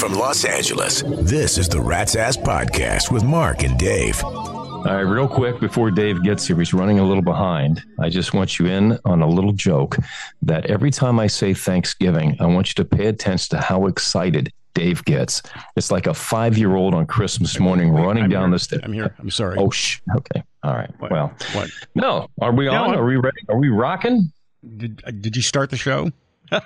From Los Angeles, this is the Rat's Ass Podcast with Mark and Dave. All right, real quick before Dave gets here, he's running a little behind. I just want you in on a little joke that every time I say Thanksgiving, I want you to pay attention to how excited Dave gets. It's like a five year old on Christmas morning Wait, running I'm down here. the stairs. I'm here. I'm sorry. Oh, shh. Okay. All right. What? Well, What? no. Are we on? I'm- Are we ready? Are we rocking? Did, uh, did you start the show?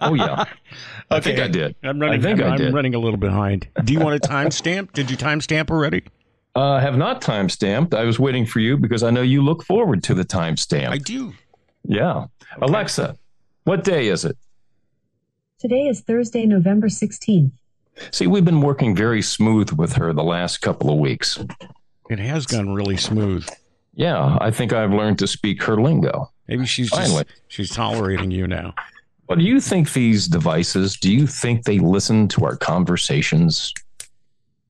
Oh, yeah. I think I did. I'm running. I think I'm, I I'm running a little behind. Do you want a timestamp? Did you timestamp already? Uh, have not timestamped. I was waiting for you because I know you look forward to the timestamp. I do. Yeah. Alexa, what day is it? Today is Thursday, November 16th. See, we've been working very smooth with her the last couple of weeks. It has gone really smooth. Yeah, I think I've learned to speak her lingo. Maybe she's Finally. just she's tolerating you now. But do you think these devices, do you think they listen to our conversations?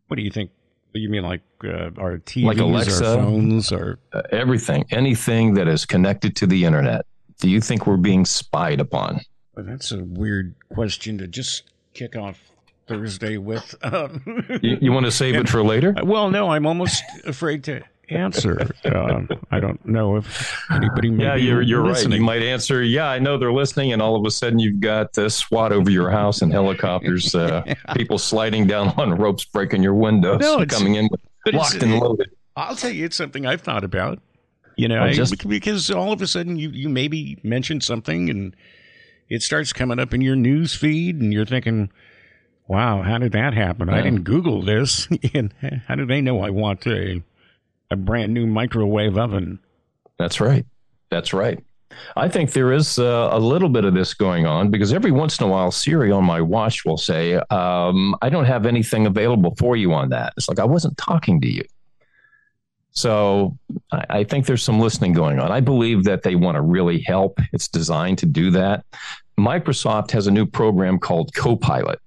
What do you think? You mean like uh, our TVs, Like Alexa? our phones, or Uh, everything, anything that is connected to the internet. Do you think we're being spied upon? Well, that's a weird question to just kick off Thursday with. Um, You, you want to save it for later? well, no, I'm almost afraid to answer. Um, I don't know if anybody Yeah, be you're you're right. listening. You might answer, "Yeah, I know they're listening," and all of a sudden you've got uh, SWAT over your house and helicopters, uh, people sliding down on ropes, breaking your windows, No, coming in with locked and loaded. I'll tell you, it's something I've thought about. You know, Oh, I- just- because all of a sudden you you maybe mention something and it starts coming up in your news feed, and you're thinking, "Wow, how did that happen? I didn't Google this, and how do they know I want a a brand new microwave oven?" That's right. That's right. I think there is uh, a little bit of this going on because every once in a while, Siri on my watch will say, um, I don't have anything available for you on that. It's like I wasn't talking to you. So I, I think there's some listening going on. I believe that they want to really help. It's designed to do that. Microsoft has a new program called Copilot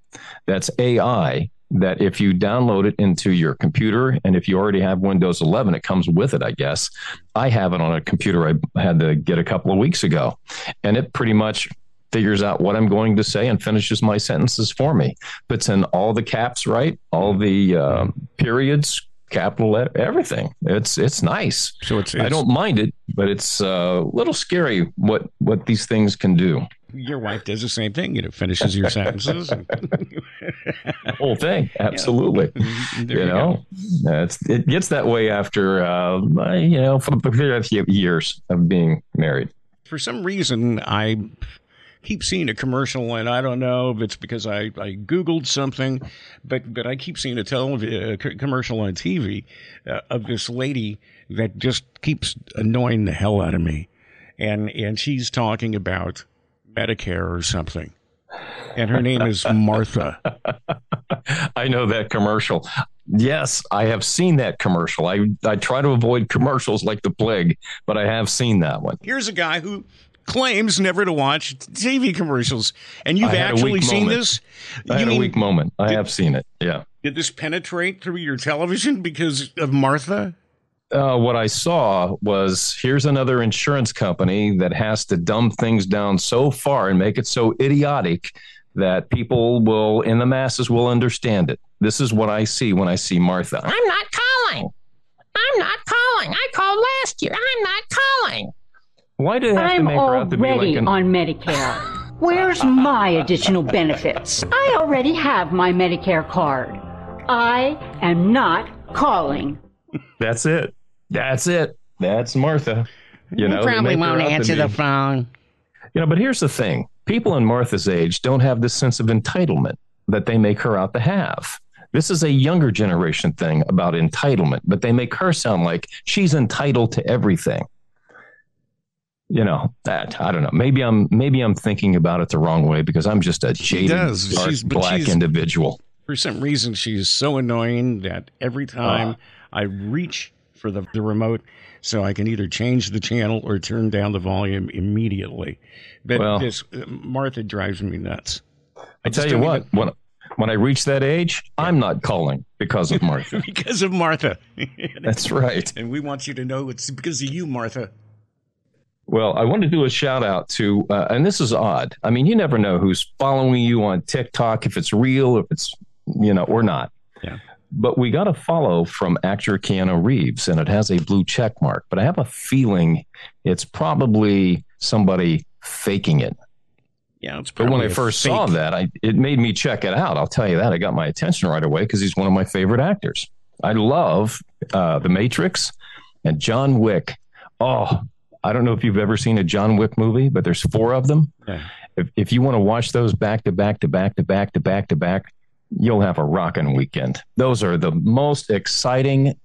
that's AI that if you download it into your computer and if you already have Windows 11, it comes with it, I guess. I have it on a computer I had to get a couple of weeks ago, and it pretty much figures out what I'm going to say and finishes my sentences for me. Puts in all the caps right, all the uh, periods, capital everything. It's it's nice. So it's, I don't mind it, but it's uh, a little scary what what these things can do. Your wife does the same thing. You know, finishes your sentences. and- whole thing, absolutely. There you know, it's, it gets that way after uh, you know for a few years of being married. for some reason I keep seeing a commercial, and I don't know if it's because I, I Googled something, but but I keep seeing a telev- c- commercial on TV uh, of this lady that just keeps annoying the hell out of me, and and she's talking about Medicare or something, and her name is Martha. I know that commercial. Yes, I have seen that commercial. I I try to avoid commercials like the plague, but I have seen that one. Here's a guy who claims never to watch TV commercials, and you've I had a actually seen moment. this. I You had mean- a weak moment. I have seen it. Yeah. Did this penetrate through your television because of Martha? Uh, what I saw was here's another insurance company that has to dumb things down so far and make it so idiotic that people will, in the masses, will understand it. This is what I see when I see Martha. I'm not calling. I'm not calling. I called last year. I'm not calling. Why do they have to I'm make her out to be already like an on Medicare. Where's my additional benefits? I already have my Medicare card. I am not calling. That's it. That's it. That's Martha. You know, they probably make her won't answer the phone. You know, but here's the thing: people in Martha's age don't have this sense of entitlement that they make her out to have. This is a younger generation thing about entitlement, but they make her sound like she's entitled to everything. You know that I don't know. Maybe I'm maybe I'm thinking about it the wrong way because I'm just a jaded, does. dark, black individual. For some reason, she's so annoying that every time I reach for the, the remote so I can either change the channel or turn down the volume immediately. But Well- this uh, Martha drives me nuts. I tell you what, even- when when I reach that age, I'm not calling because of Martha. because of Martha. That's right. and we want you to know it's because of you, Martha. Well, I want to do a shout out to, uh, and this is odd. I mean, you never know who's following you on TikTok, if it's real, if it's you know, or not. Yeah. But we got a follow from actor Keanu Reeves, and it has a blue check mark. But I have a feeling it's probably somebody faking it. Yeah, it's But when I first saw that, I it made me check it out. I'll tell you that. I got my attention right away because he's one of my favorite actors. I love uh, The Matrix and John Wick. Oh, I don't know if you've ever seen a John Wick movie, but there's four of them. Yeah. If, if you want to watch those back to back to back to back to back to back, you'll have a rocking weekend. Those are the most exciting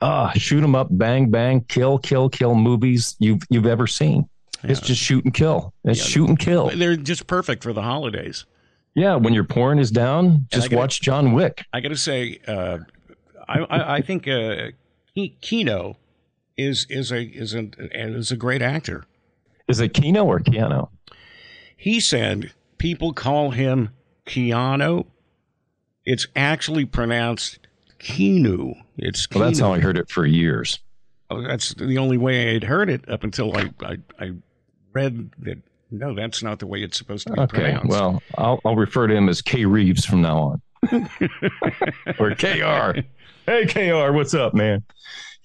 uh shoot 'em up, bang bang, kill kill kill movies you've you've ever seen. It's just shoot and kill. It's Yeah. shoot and kill. They're just perfect for the holidays. Yeah, when your porn is down, just gotta- watch John Wick. I got to say, uh, I, I, I think uh, Ke- Kino is is a is a is a great actor. Is it Kino or Keanu? He said people call him Keanu. It's actually pronounced Kinu. It's Well, that's how I heard it for years. Oh, that's the only way I'd heard it up until I, I, I read that. No, that's not the way it's supposed to be Okay, pronounced. well, I'll, I'll refer to him as K Reeves from now on, or Kr. Hey, Kr, what's up, man?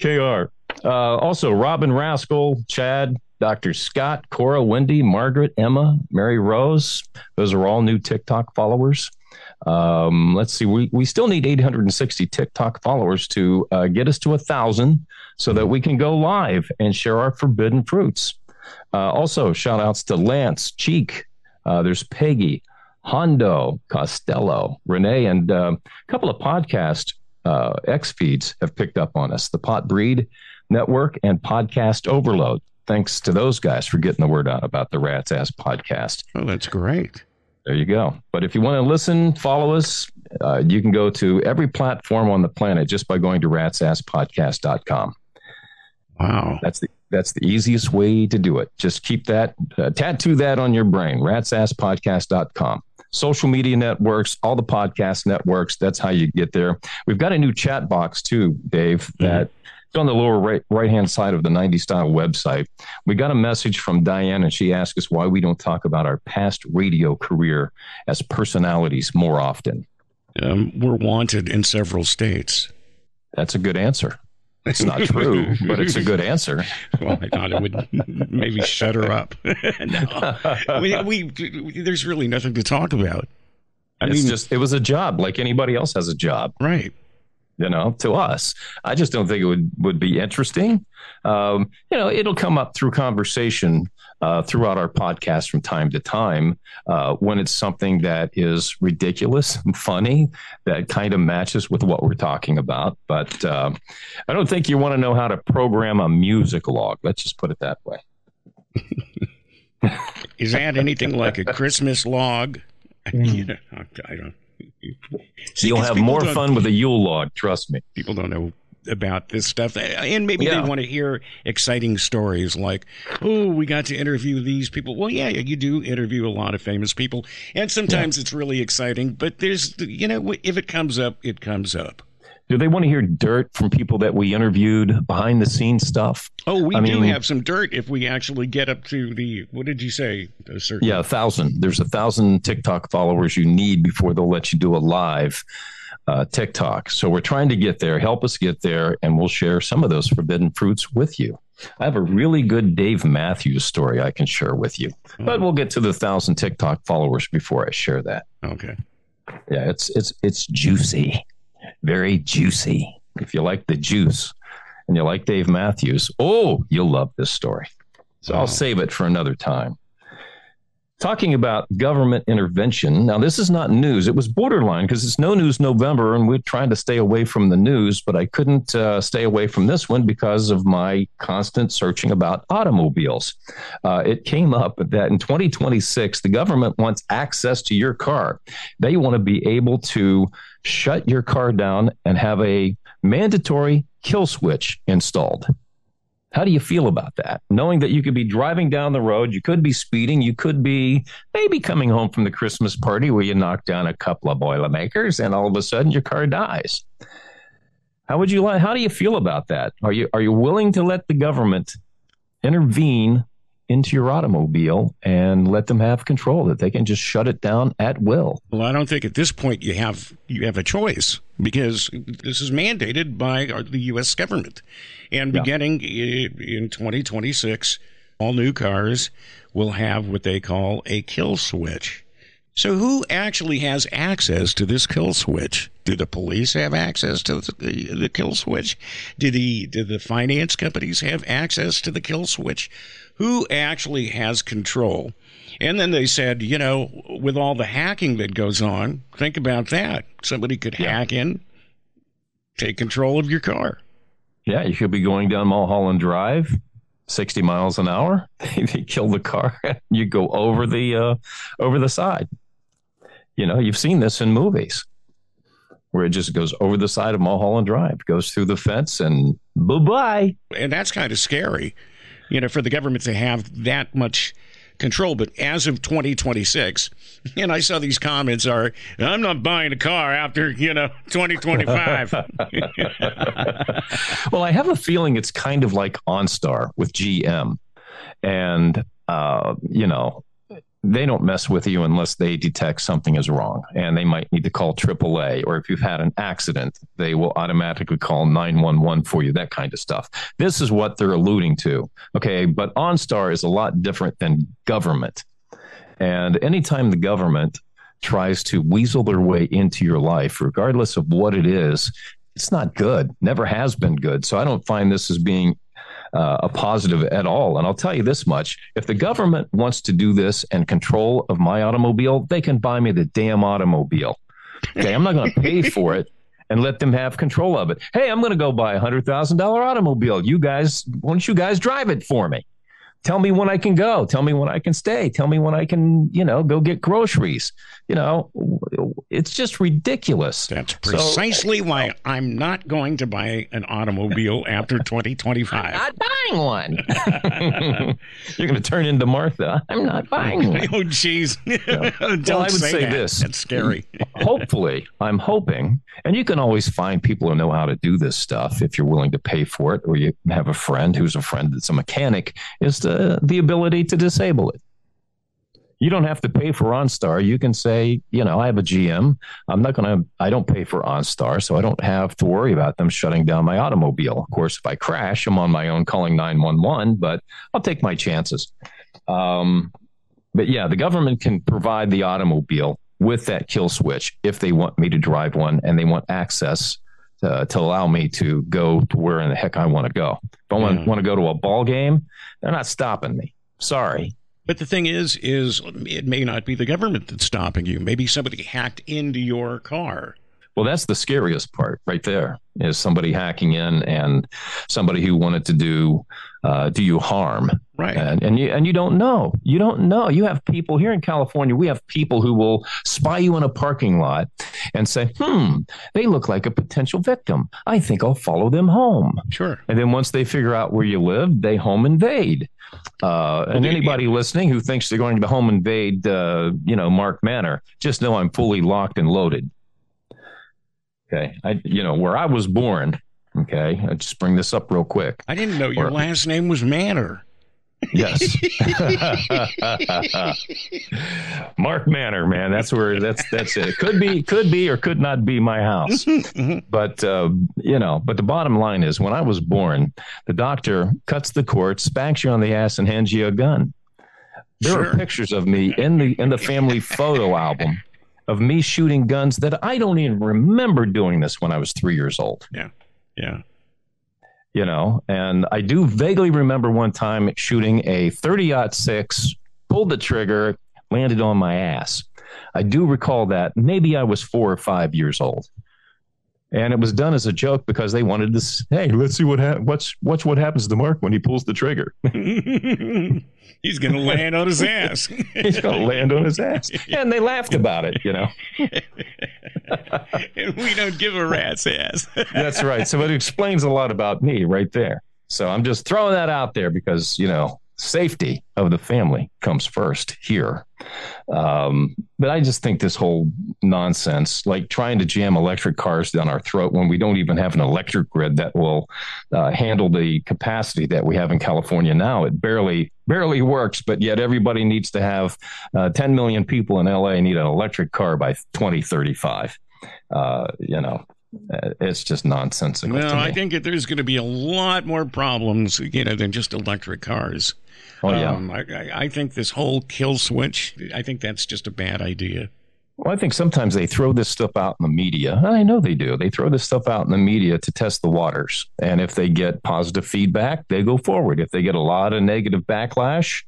Kr. Uh, also, Robin Rascal, Chad, Dr. Scott, Cora, Wendy, Margaret, Emma, Mary Rose. Those are all new TikTok followers. Um, let's see, we, we still need 860 TikTok followers to uh, get us to a thousand so that we can go live and share our forbidden fruits. Uh, also, shout outs to Lance, Cheek, uh, there's Peggy, Hondo, Costello, Renee, and uh, a couple of podcast uh, X feeds have picked up on us the Pot Breed Network and Podcast Overload. Thanks to those guys for getting the word out about the Rats Ass podcast. oh, that's great. There you go. But if you want to listen, follow us. Uh, you can go to every platform on the planet just by going to ratsasspodcast.com. Wow. That's the that's the easiest way to do it. Just keep that uh, tattoo that on your brain. Ratsasspodcast.com. Social media networks, all the podcast networks. That's how you get there. We've got a new chat box too, Dave. That it's on the lower right right hand side of the 90 style website. We got a message from Diane, and she asked us why we don't talk about our past radio career as personalities more often. Um, we're wanted in several states. That's a good answer. It's not true, but it's a good answer. Well, I thought it would maybe shut her up. no, we, we, there's really nothing to talk about. I it's mean, just it was a job like anybody else has a job. right. You know, to us. I just don't think it would, would be interesting. Um, you know, it'll come up through conversation uh, throughout our podcast from time to time uh, when it's something that is ridiculous and funny that kind of matches with what we're talking about. But um, I don't think you want to know how to program a music log. Let's just put it that way. Is that anything like a Christmas log? You know, I don't. See, You'll have more fun with a Yule log, trust me. People don't know about this stuff, and maybe Yeah. they want to hear exciting stories like, "Oh, we got to interview these people." Well, yeah, you do interview a lot of famous people, and sometimes it's really exciting. But there's, you know, if it comes up, it comes up. Do they want to hear dirt from people that we interviewed, behind the scenes stuff? Oh, we I do mean- have some dirt if we actually get up to the. What did you say? A certain, Yeah, a thousand. There's a thousand TikTok followers you need before they'll let you do a live uh, TikTok. So we're trying to get there. Help us get there, and we'll share some of those forbidden fruits with you. I have a really good Dave Matthews story I can share with you, but we'll get to the thousand TikTok followers before I share that. Okay. Yeah, it's it's it's juicy, very juicy. If you like the juice and you like Dave Matthews, oh, you'll love this story. So Wow. I'll mm. save it for another time. Talking about government intervention. Now, this is not news. It was borderline because it's no news November, and we're trying to stay away from the news, but I couldn't uh, stay away from this one because of my constant searching about automobiles. Uh, it came up that in 2026, the government wants access to your car. They want to be able to shut your car down and have a mandatory kill switch installed. How do you feel about that? Knowing that you could be driving down the road, you could be speeding, you could be maybe coming home from the Christmas party where you knock down a couple of Boilermakers and all of a sudden your car dies. How would you like how do you feel about that? Are you are you willing to let the government intervene into your automobile and let them have control that they can just shut it down at will. Well, I don't think at this point you have you have a choice because this is mandated by the U.S. government, and Yeah. beginning in 2026, all new cars will have what they call a kill switch. So, who actually has access to this kill switch? Do the police have access to the, the kill switch? Do the do the finance companies have access to the kill switch? Who actually has control? And then they said, you know, with all the hacking that goes on, think about that. Somebody could hack in, take control of your car. Yeah, you could be going down Mulholland Drive, 60 miles an hour. they kill the car. you go over the uh, over the side. You know, you've seen this in movies where it just goes over the side of Mulholland Drive, goes through the fence, and bye bye. and that's kind of scary, you know, for the government to have that much control. But as of 2026, and I saw these comments are, I'm not buying a car after you know 2025. well, I have a feeling it's kind of like OnStar with GM, and uh, you know they don't mess with you unless they detect something is wrong, and they might need to call AAA, or if you've had an accident, they will automatically call 911 for you. That kind of stuff. This is what they're alluding to. Okay, but OnStar is a lot different than government, and anytime the government tries to weasel their way into your life, regardless of what it is, it's not good. Never has been good. So I don't find this as being uh, a positive at all. And I'll tell you this much if the government wants to do this and control of my automobile, they can buy me the damn automobile. Okay. I'm not going to pay for it and let them have control of it. Hey, I'm going to go buy a $100,000 automobile. You guys, why don't you guys drive it for me? Tell me when I can go. Tell me when I can stay. Tell me when I can, you know, go get groceries. You know, it's just ridiculous. That's So- precisely why I'm not going to buy an automobile after 2025. I'm not buying one. You're going to turn into Martha. I'm not buying one. Oh, jeez. Don't Well, I would say, say that. this. That's scary. Hopefully, I'm hoping, and you can always find people who know how to do this stuff if you're willing to pay for it, or you have a friend who's a friend that's a mechanic, is the, the ability to disable it. You don't have to pay for OnStar. You can say, you know, I have a GM. I'm not going to, I don't pay for OnStar, so I don't have to worry about them shutting down my automobile. Of course, if I crash, I'm on my own calling 911, but I'll take my chances. Um, but yeah, the government can provide the automobile with that kill switch if they want me to drive one and they want access uh, to allow me to go to where in the heck I want to go. If I want, Yeah. want to go to a ball game, they're not stopping me. Sorry. But the thing is, is it may not be the government that's stopping you. Maybe somebody hacked into your car. Well, that's the scariest part right there is somebody hacking in and somebody who wanted to do uh, do you harm. Right. And, and you and you don't know. You don't know. You have people here in California. We have people who will spy you in a parking lot and say, "Hmm, they look like a potential victim. I think I'll follow them home." Sure. And then once they figure out where you live, they home invade. Uh, and anybody listening who thinks they're going to home invade, uh, you know, Mark Manor, just know I'm fully locked and loaded. Okay, I, you know, where I was born. Okay, I just bring this up real quick. I didn't know your Or- last name was Manor. Yes. Mark Manor, man. That's where that's that's it. It could be, could be, or could not be my house. But uh, you know, but the bottom line is when I was born, the doctor cuts the cord, spanks you on the ass, and hands you a gun. There Sure. are pictures of me in the in the family photo album of me shooting guns that I don't even remember doing this when I was three years old Yeah. Yeah. You know and i do vaguely remember one time shooting a 30 6 pulled the trigger landed on my ass i do recall that maybe i was four or five years old and it was done as a joke because they wanted to s- hey let's see what ha- what's watch what happens to mark when he pulls the trigger. He's going to land on his ass. he's going to land on his ass. And they laughed about it you know. And we don't give a rat's ass. that's right. So it explains a lot about me right there. So i'm just throwing that out there because you know safety of the family comes first here. Um, but I just think this whole nonsense, like trying to jam electric cars down our throat when we don't even have an electric grid that will uh, handle the capacity that we have in California now, it barely barely works. But yet everybody needs to have uh, 10 million people in LA need an electric car by 2035. Uh, you know, it's just nonsensical. Well, I think that there's going to be a lot more problems, you know, than just electric cars. Oh yeah. Um, I, I- I think this whole kill switch, I think that's just a bad idea. Well, I think sometimes they throw this stuff out in the media. I know they do. They throw this stuff out in the media to test the waters. And if they get positive feedback, they go forward. If they get a lot of negative backlash,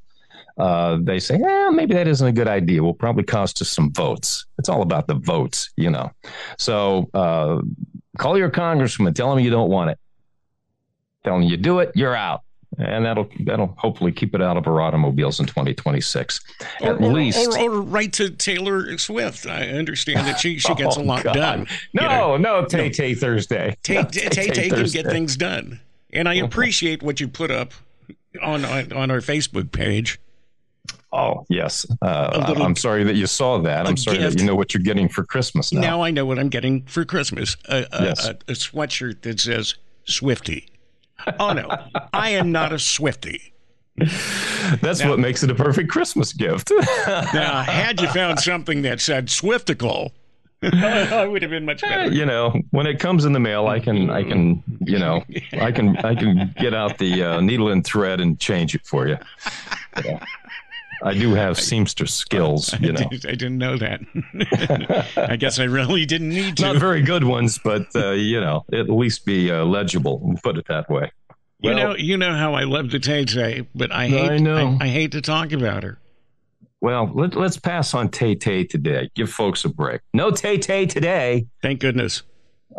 uh, they say, eh, maybe that isn't a good idea. Will probably cost us some votes. It's all about the votes, you know. So uh, call your congressman, tell him you don't want it. Tell him you do it, you're out. And that'll that'll hopefully keep it out of our automobiles in 2026. At or, least. or, or right to Taylor Swift. I understand that she, she gets a Oh, lot God. done. No, You know, no, Tay Tay Thursday. Tay Tay Tay can get things done. And I appreciate what you put up on, on, on our Facebook page. Oh yes, uh, little- I'm sorry that you saw that. I'm sorry gift. that you know what you're getting for Christmas now. Now I know what I'm getting for Christmas a, a, Yes. a, a sweatshirt that says Swifty. Oh, no, I am not a Swifty. That's what makes it a perfect Christmas gift. Now, had you found something that said Swiftical, I would have been much better. you know, when it comes in the mail, I can, I can, you know, I can, I can get out the uh, needle and thread and change it for you. Yeah. I do have seamstress skills, you know. I didn't know that. I guess I really didn't need to. Not very good ones, but uh, you know, at least be uh, legible. Put it that way. you know, you know how I love the Tay Tay, but I hate. I know. I, hate to talk about her. Well, let, let's pass on Tay Tay today. Give folks a break. No Tay Tay today. Thank goodness.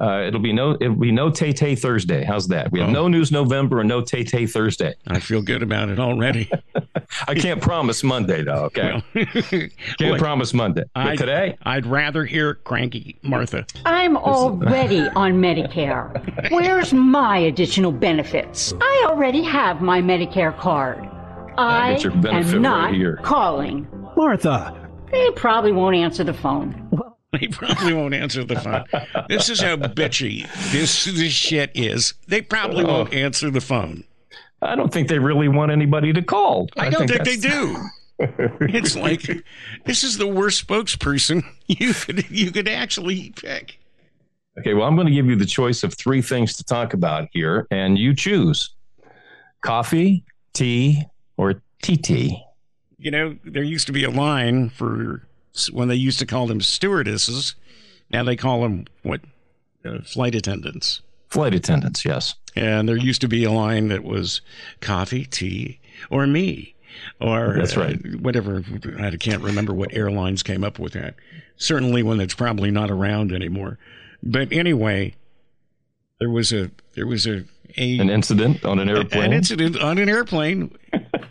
Uh, it'll be no it'll be no Tay Tay Thursday. How's that? We have Oh. no news November and no Tay Tay Thursday. I feel good about it already. I can't promise Monday though. Okay, can't Look, promise Monday. But I- today, I'd rather hear cranky Martha. I'm already on Medicare. Where's my additional benefits? I already have my Medicare card. I get your benefit am right not here. calling. Martha, They probably won't answer the phone. They probably won't answer the phone. This is how bitchy this this shit is. They probably oh. won't answer the phone. I don't think they really want anybody to call. I don't think, they do. It's like this is the worst spokesperson you could you could actually pick. Okay, well, I'm going to give you the choice of three things to talk about here, and you choose: coffee, tea, or TT. You know, there used to be a line for when they used to call them stewardesses. Now they call them what? Uh, flight attendants. Flight attendants, yes. And there used to be a line that was coffee, tea, or me, or That's right. uh, whatever. I can't remember what airlines came up with that. Certainly one that's probably not around anymore. But anyway, there was a there was a, a An incident on an airplane. an incident on an airplane,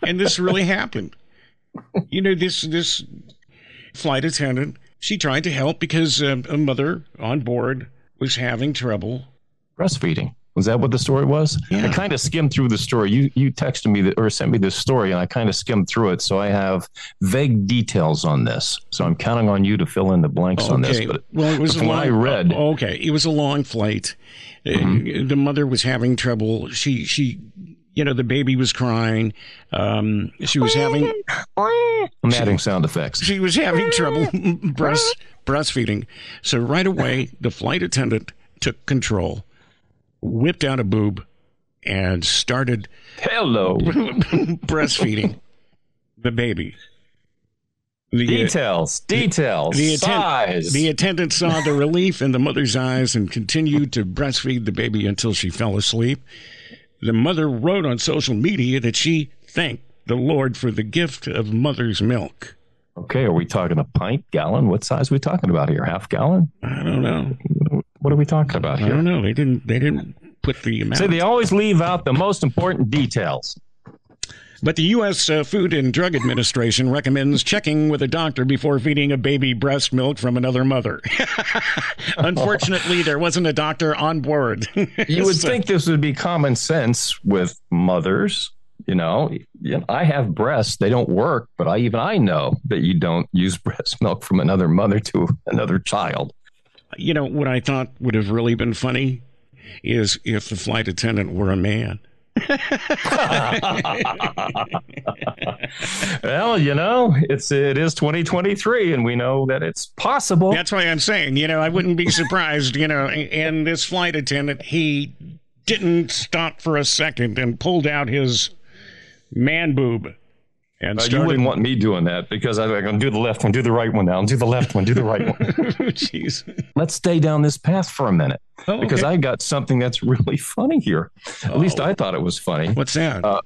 and this really happened. You know, this this flight attendant she tried to help because um, a mother on board was having trouble. breastfeeding. Was that what the story was? Yeah. I kind of skimmed through the story. You you texted me that, or sent me this story, and I kind of skimmed through it. So I have vague details on this. So I'm counting on you to fill in the blanks on this. But well, it was what long, I read- oh, okay, it was a long flight. Uh, Mm-hmm. The mother was having trouble. She she, you know, the baby was crying. Um, she was having I'm adding sound effects. she was having trouble breast breastfeeding. So right away, the flight attendant took control, whipped out a boob, and started Hello. breastfeeding the baby. The, uh, Details. Details. the atten- size. The attendant saw the relief in the mother's eyes and continued to breastfeed the baby until she fell asleep. The mother wrote on social media that she thanked the Lord for the gift of mother's milk. okay, are we talking a pint, gallon? What size are we talking about here? Half gallon? I don't know. What are we talking about here? I don't know. They didn't. They didn't put the amount. See, they always leave out the most important details. But the U.S. Uh, Food and Drug Administration recommends checking with a doctor before feeding a baby breast milk from another mother. Unfortunately, there wasn't a doctor on board. You would So- think this would be common sense with mothers, You know, you know, I have breasts; they don't work, but I even I know that you don't use breast milk from another mother to another child. You know what I thought would have really been funny is if the flight attendant were a man. well, you know, it's it is 2023, and we know that it's possible. That's why I'm saying, you know, I wouldn't be surprised, you know, and this flight attendant, he didn't stop for a second and pulled out his man boob. And Uh, started, you wouldn't want me doing that because I'm going to do the left one, do the right one now, and do the left one, do the right one. Jeez. Let's stay down this path for a minute Oh, because okay. I got something that's really funny here. At least Oh. I thought it was funny. What's that? Uh,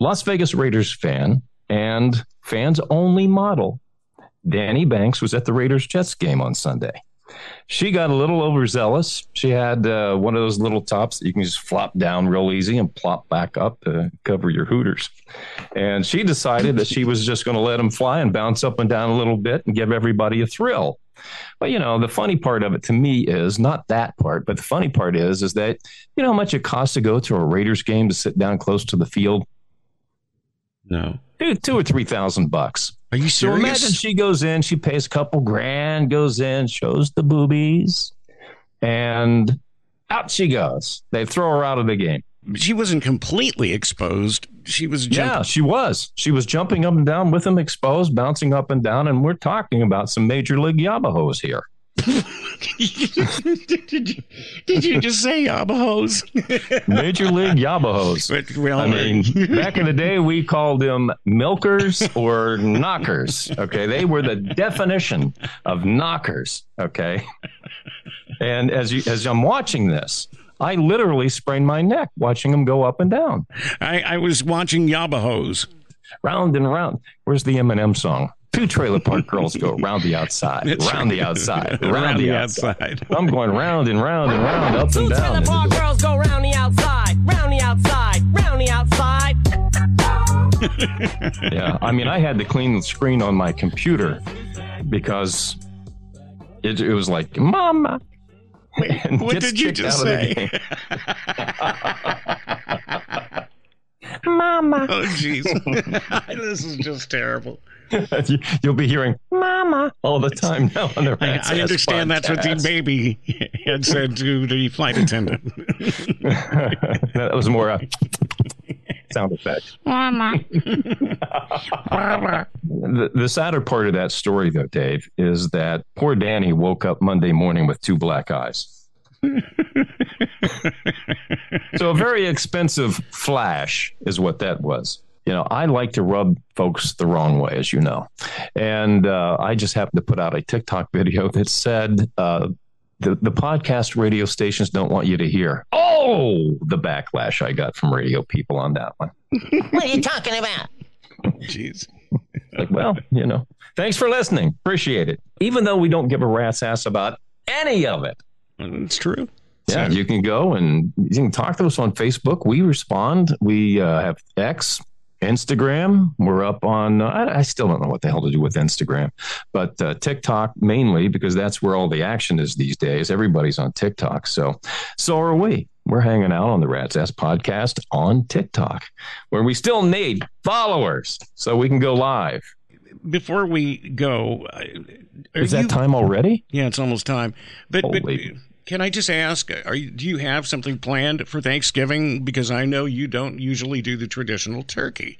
Las Vegas Raiders fan and fans only model Danii Banks was at the Raiders Jets game on Sunday. She got a little overzealous. She had uh, one of those little tops that you can just flop down real easy and plop back up to cover your hooters. And she decided that she was just going to let them fly and bounce up and down a little bit and give everybody a thrill. But you know, the funny part of it to me is not that part, but the funny part is is that you know how much it costs to go to a Raiders game to sit down close to the field? no. Two, two or three thousand bucks. Are you So imagine she goes in, she pays a couple grand, goes in, shows the boobies, and out she goes. They throw her out of the game. She wasn't completely exposed. She was Yeah, she was. She was jumping up and down with them exposed, bouncing up and down, and we're talking about some major league yabahos here. Did, you, did you just say Abahos? Major league yabahos. well, I mean, back in the day, we called them milkers or knockers. Okay. They were the definition of knockers. Okay. And as you, as I'm watching this, I literally sprained my neck watching them go up and down, I, I was watching Yabahos. round and round. Where's the Eminem song? Two trailer park girls go round the outside, That's round right. the outside, round, Around the the outside. outside. I'm going round and round and round, up Two and trailer down. park girls go round the outside, round the outside, round the outside. Yeah, I mean, I had to clean the screen on my computer because it, it was like, "Mama." and What did you just out of the say? Mama. Oh, jeez. this is just terrible. You- You'll be hearing "Mama" all the time now on the I, Rats I Ass understand that's what the baby had said to the flight attendant. that was more a sound effect. Mama. The, the sadder part of that story, though, Dave, is that poor Danii woke up Monday morning with two black eyes. so a very expensive flash is what that was. You know, I like to rub folks the wrong way, as you know, and uh, I just happened to put out a TikTok video that said uh, the the podcast radio stations don't want you to hear. Oh, the backlash I got from radio people on that one. What are you talking about? Jeez. Like, well, you know, thanks for listening. Appreciate it. Even though we don't give a rat's ass about any of it. It's true. Yeah, So- you can go and you can talk to us on Facebook. We respond. We uh, have X, Instagram. We're up on, uh, I, I still don't know what the hell to do with Instagram, but uh, TikTok mainly because that's where all the action is these days. Everybody's on TikTok. So, so are we. We're hanging out on the Rat's Ass podcast on TikTok, where we still need followers so we can go live. Before we go, uh, Is that you- time already? Yeah, it's almost time. But, but Holy. Can I just ask, are you, do you have something planned for Thanksgiving? Because I know you don't usually do the traditional turkey.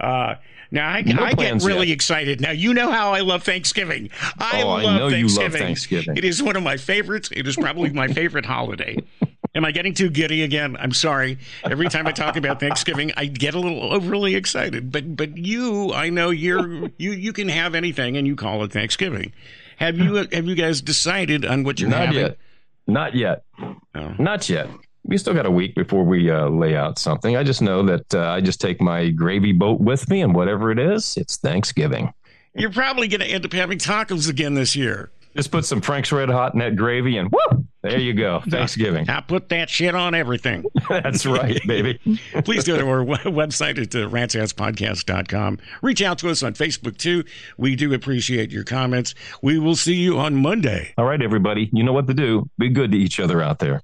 Uh, now I, No I get really yet. excited. Now you know how I love Thanksgiving. I Oh, love I you love Thanksgiving. Thanksgiving. It is one of my favorites. It is probably my favorite holiday. Am I getting too giddy again? I'm sorry. Every time I talk about Thanksgiving, I get a little overly excited. But but you, I know you're you you can have anything and you call it Thanksgiving. Have you have you guys decided on what you're Not having? yet. Not yet. Not yet. We still got a week before we uh, lay out something. I just know that uh, I just take my gravy boat with me, and whatever it is, it's Thanksgiving. You're probably going to end up having tacos again this year. Just put some Frank's Red Hot in that gravy, and whoo, there you go. Thanksgiving. I put that shit on everything. That's right, baby. Please go to our website at uh, ratsasspodcast.com. Reach out to us on Facebook too. We do appreciate your comments. We will see you on Monday. All right, everybody. You know what to do. Be good to each other out there.